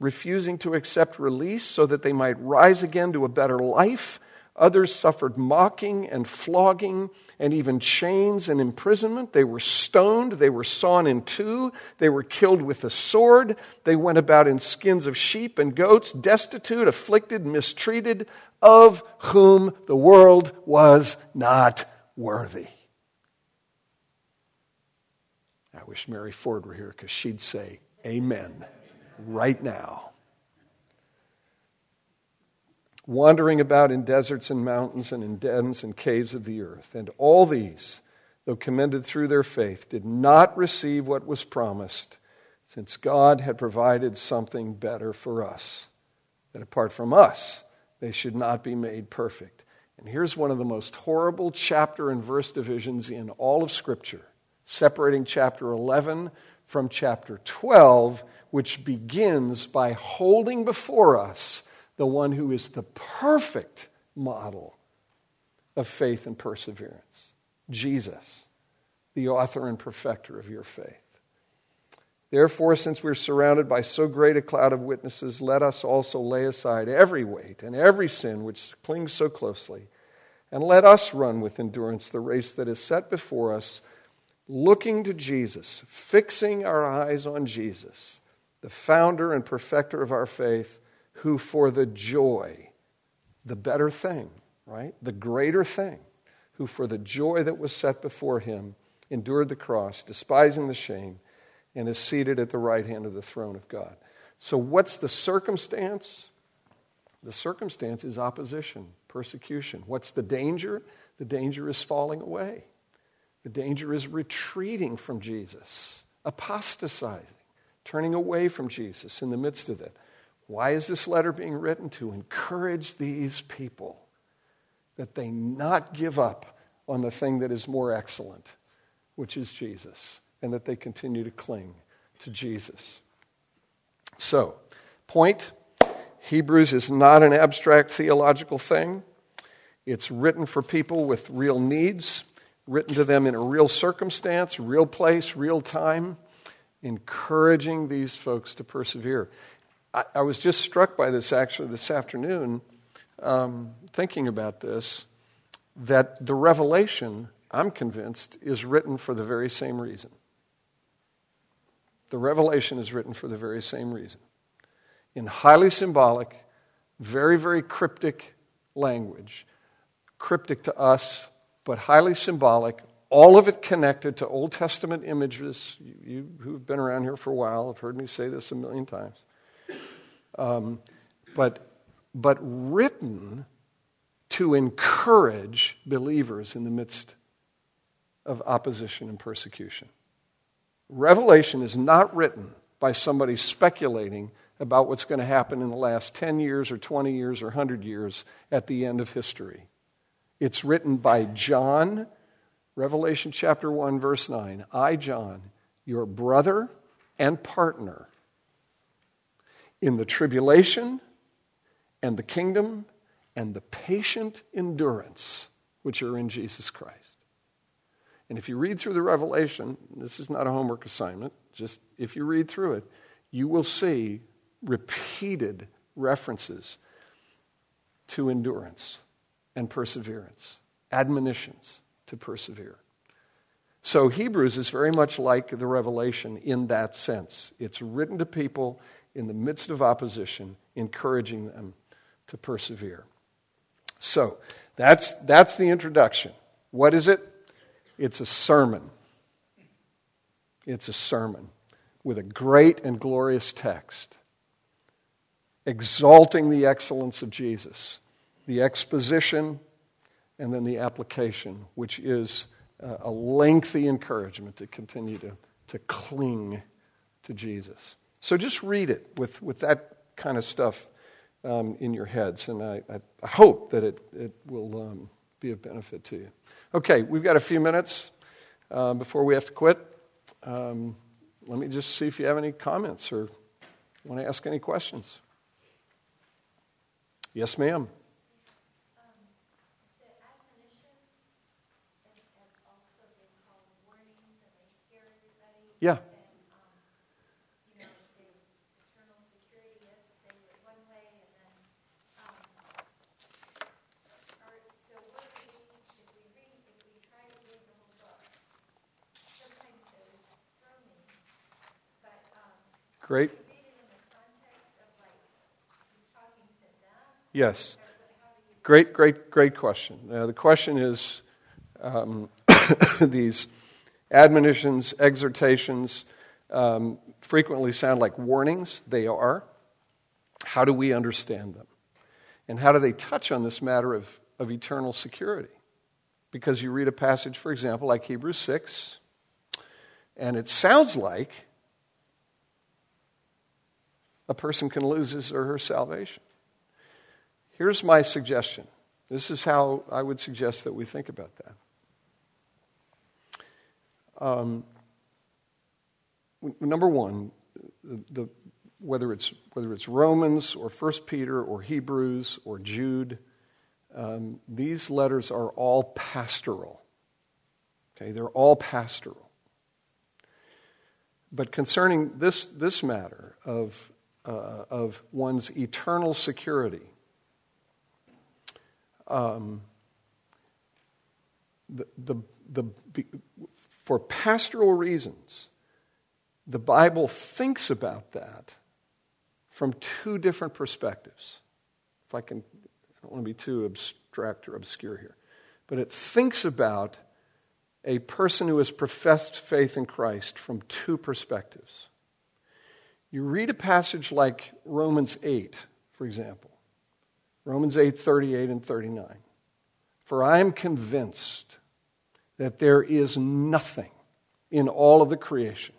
A: refusing to accept release so that they might rise again to a better life. Others suffered mocking and flogging and even chains and imprisonment. They were stoned. They were sawn in two. They were killed with a sword. They went about in skins of sheep and goats, destitute, afflicted, mistreated, of whom the world was not worthy. I wish Mary Ford were here because she'd say, Amen right now. Wandering about in deserts and mountains and in dens and caves of the earth. And all these, though commended through their faith, did not receive what was promised, since God had provided something better for us, that apart from us, they should not be made perfect. And here's one of the most horrible chapter and verse divisions in all of Scripture, separating chapter 11 from chapter 12 which begins by holding before us the one who is the perfect model of faith and perseverance Jesus, the author and perfecter of your faith. Therefore, since we're surrounded by so great a cloud of witnesses, let us also lay aside every weight and every sin which clings so closely, and let us run with endurance the race that is set before us, looking to Jesus, fixing our eyes on Jesus the founder and perfecter of our faith, who for the joy, the better thing, right? The greater thing, who for the joy that was set before him endured the cross, despising the shame, and is seated at the right hand of the throne of God. So, what's the circumstance? The circumstance is opposition, persecution. What's the danger? The danger is falling away. The danger is retreating from Jesus, apostatizing, turning away from Jesus in the midst of it. Why is this letter being written? To encourage these people that they not give up on the thing that is more excellent, which is Jesus, and that they continue to cling to Jesus. So, point Hebrews is not an abstract theological thing. It's written for people with real needs, written to them in a real circumstance, real place, real time, encouraging these folks to persevere. I, I was just struck by this actually this afternoon, um, thinking about this, that the revelation, I'm convinced, is written for the very same reason. The revelation is written for the very same reason. In highly symbolic, very, very cryptic language, cryptic to us, but highly symbolic, all of it connected to Old Testament images. You, you who've been around here for a while have heard me say this a million times. Um, but, but written to encourage believers in the midst of opposition and persecution. Revelation is not written by somebody speculating about what's going to happen in the last 10 years or 20 years or 100 years at the end of history. It's written by John, Revelation chapter 1, verse 9. I, John, your brother and partner in the tribulation and the kingdom and the patient endurance which are in Jesus Christ. And if you read through the Revelation, this is not a homework assignment, just if you read through it, you will see repeated references to endurance and perseverance, admonitions to persevere. So, Hebrews is very much like the Revelation in that sense. It's written to people in the midst of opposition, encouraging them to persevere. So, that's, that's the introduction. What is it? It's a sermon. It's a sermon with a great and glorious text exalting the excellence of Jesus, the exposition, and then the application, which is a lengthy encouragement to continue to, to cling to Jesus. So just read it with, with that kind of stuff um, in your heads, and I, I, hope that it, it will um, be of benefit to you. Okay, we've got a few minutes uh, before we have to quit. Um, let me just see if you have any comments or want to ask any questions. Yes, ma'am. Yeah. Great. Yes. Great, great, great question. Uh, the question is um, these admonitions, exhortations um, frequently sound like warnings. They are. How do we understand them? And how do they touch on this matter of, of eternal security? Because you read a passage, for example, like Hebrews 6, and it sounds like a person can lose his or her salvation. Here's my suggestion. This is how I would suggest that we think about that. Um, number one, the, the, whether, it's, whether it's Romans or 1 Peter or Hebrews or Jude, um, these letters are all pastoral. Okay, they're all pastoral. But concerning this, this matter of uh, of one's eternal security. Um, the, the, the, for pastoral reasons, the Bible thinks about that from two different perspectives. If I can, I don't want to be too abstract or obscure here, but it thinks about a person who has professed faith in Christ from two perspectives. You read a passage like Romans 8, for example. Romans 8, 38 and 39. For I am convinced that there is nothing in all of the creation,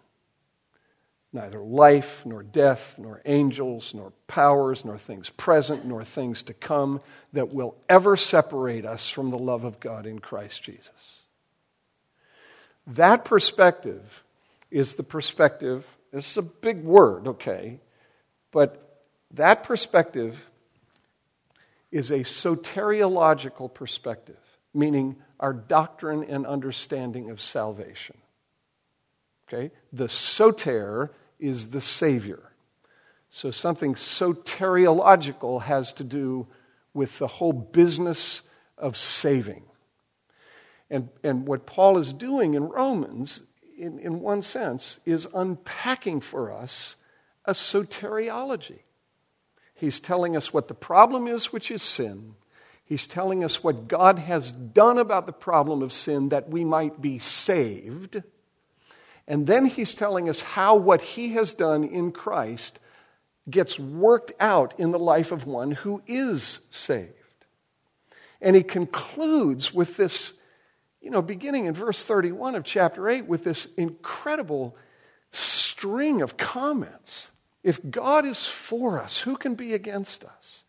A: neither life, nor death, nor angels, nor powers, nor things present, nor things to come, that will ever separate us from the love of God in Christ Jesus. That perspective is the perspective, this is a big word, okay, but that perspective is a soteriological perspective, meaning our doctrine and understanding of salvation. Okay? The soter is the Savior. So something soteriological has to do with the whole business of saving. And, and what Paul is doing in Romans, in, in one sense, is unpacking for us a soteriology. He's telling us what the problem is, which is sin. He's telling us what God has done about the problem of sin that we might be saved. And then he's telling us how what he has done in Christ gets worked out in the life of one who is saved. And he concludes with this, you know, beginning in verse 31 of chapter 8, with this incredible string of comments if God is for us, who can be against us?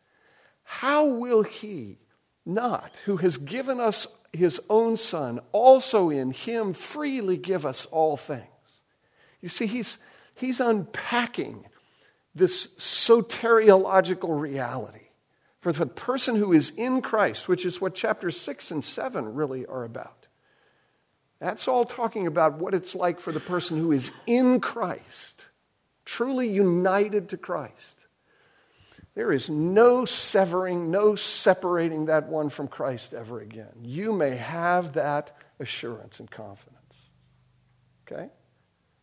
A: How will He not, who has given us His own Son, also in Him freely give us all things? You see, He's, he's unpacking this soteriological reality for the person who is in Christ, which is what chapters 6 and 7 really are about. That's all talking about what it's like for the person who is in Christ truly united to Christ. There is no severing, no separating that one from Christ ever again. You may have that assurance and confidence. Okay?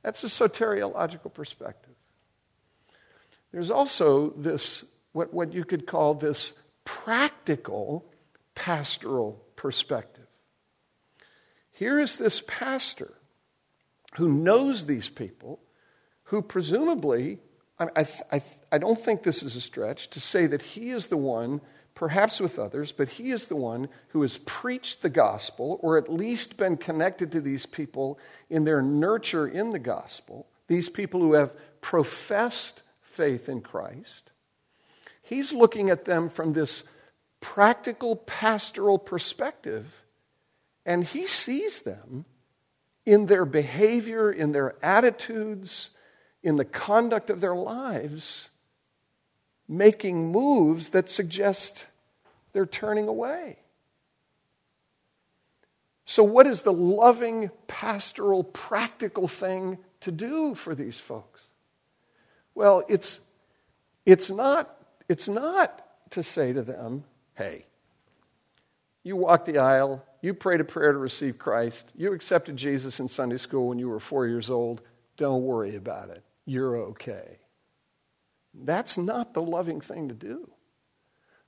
A: That's a soteriological perspective. There's also this, what, what you could call this practical pastoral perspective. Here is this pastor who knows these people who presumably, I, I, I don't think this is a stretch to say that he is the one, perhaps with others, but he is the one who has preached the gospel or at least been connected to these people in their nurture in the gospel, these people who have professed faith in Christ. He's looking at them from this practical pastoral perspective, and he sees them in their behavior, in their attitudes, in the conduct of their lives making moves that suggest they're turning away. So, what is the loving, pastoral, practical thing to do for these folks? Well, it's, it's, not, it's not to say to them, hey, you walked the aisle, you prayed a prayer to receive Christ, you accepted Jesus in Sunday school when you were four years old, don't worry about it you're okay. That's not the loving thing to do.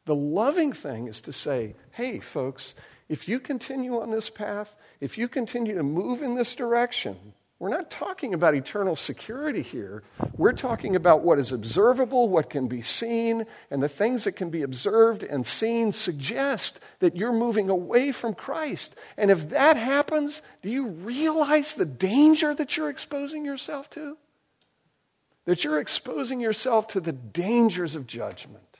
A: The loving thing is to say, hey, folks, if you continue on this path, if you continue to move in this direction, we're not talking about eternal security here. We're talking about what is observable, what can be seen, and the things that can be observed and seen suggest that you're moving away from Christ. And if that happens, do you realize the danger that you're exposing yourself to? That you're exposing yourself to the dangers of judgment,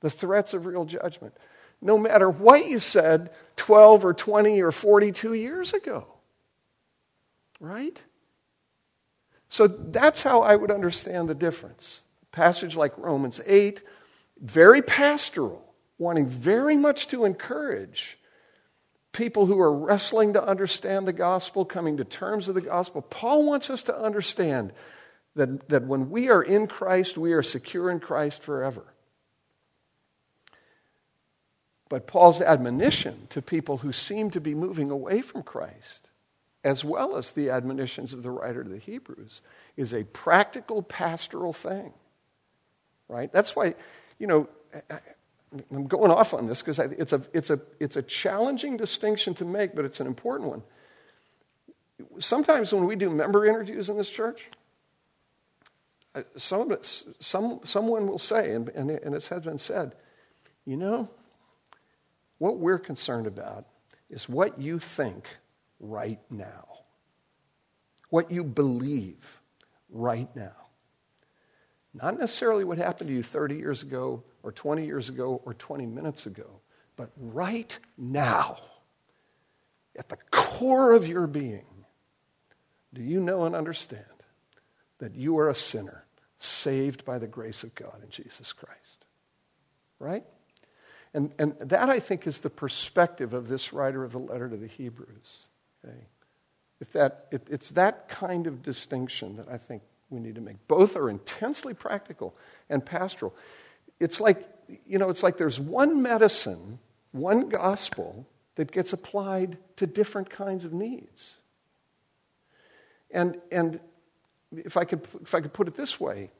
A: the threats of real judgment, no matter what you said 12 or 20 or 42 years ago. Right? So that's how I would understand the difference. A passage like Romans 8, very pastoral, wanting very much to encourage people who are wrestling to understand the gospel, coming to terms with the gospel. Paul wants us to understand that, that when we are in Christ, we are secure in Christ forever. But Paul's admonition to people who seem to be moving away from Christ, as well as the admonitions of the writer to the Hebrews, is a practical pastoral thing. Right? That's why, you know, I'm going off on this because it's a, it's, a, it's a challenging distinction to make, but it's an important one. Sometimes when we do member interviews in this church, Uh, some, some, someone will say, and, and, and it has been said, you know, what we're concerned about is what you think right now. What you believe right now. Not necessarily what happened to you 30 years ago or 20 years ago or 20 minutes ago, but right now, at the core of your being, do you know and understand that you are a sinner saved by the grace of God in Jesus Christ? Right? And, and that, I think, is the perspective of this writer of the letter to the Hebrews. Okay? If that, it, it's that kind of distinction that I think we need to make. Both are intensely practical and pastoral. It's like, you know, it's like there's one medicine, one gospel that gets applied to different kinds of needs. And, and if, I could, if I could put it this way,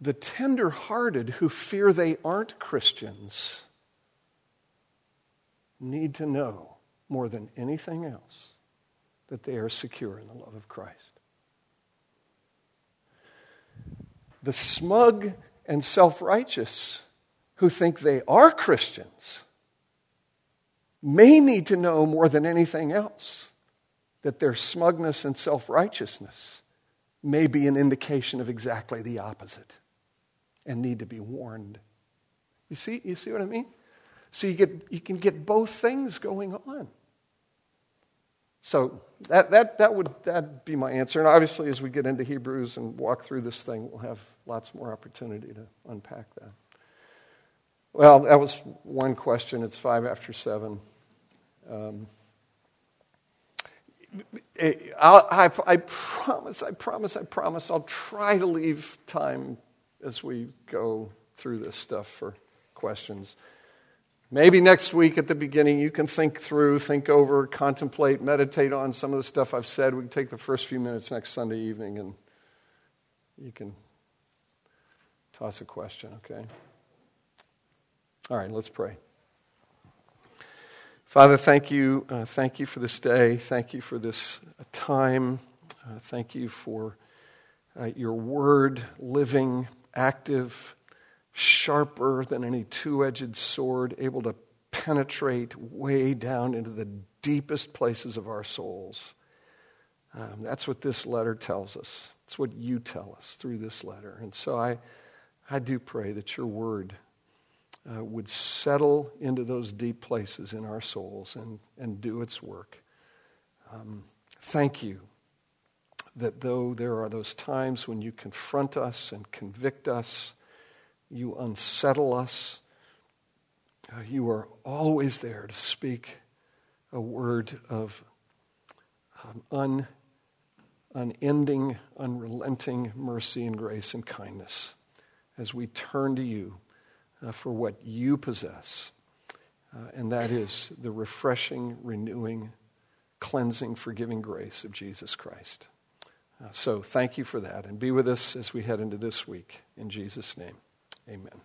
A: the tender-hearted who fear they aren't Christians need to know more than anything else that they are secure in the love of Christ. The smug and self righteous who think they are Christians may need to know more than anything else that their smugness and self righteousness may be an indication of exactly the opposite and need to be warned. You see, you see what I mean? So you, get, you can get both things going on. So that, that, that would that be my answer. And obviously, as we get into Hebrews and walk through this thing, we'll have lots more opportunity to unpack that. Well, that was one question. It's five after seven. Um, I, I promise, I promise, I promise, I'll try to leave time as we go through this stuff for questions. Maybe next week at the beginning, you can think through, think over, contemplate, meditate on some of the stuff I've said. We can take the first few minutes next Sunday evening and you can toss a question, okay? All right, let's pray. Father, thank you. Uh, thank you for this day. Thank you for this uh, time. Uh, thank you for uh, your word living active, sharper than any two edged sword, able to penetrate way down into the deepest places of our souls. Um, that's what this letter tells us. It's what you tell us through this letter. And so I, I do pray that your word uh, would settle into those deep places in our souls and, and do its work. Um, thank you that though there are those times when you confront us and convict us, you unsettle us, uh, you are always there to speak a word of um, un, unending, unrelenting mercy and grace and kindness as we turn to you uh, for what you possess. Uh, and that is the refreshing, renewing, cleansing, forgiving grace of Jesus Christ. Uh, so thank you for that. And be with us as we head into this week. In Jesus' name, amen.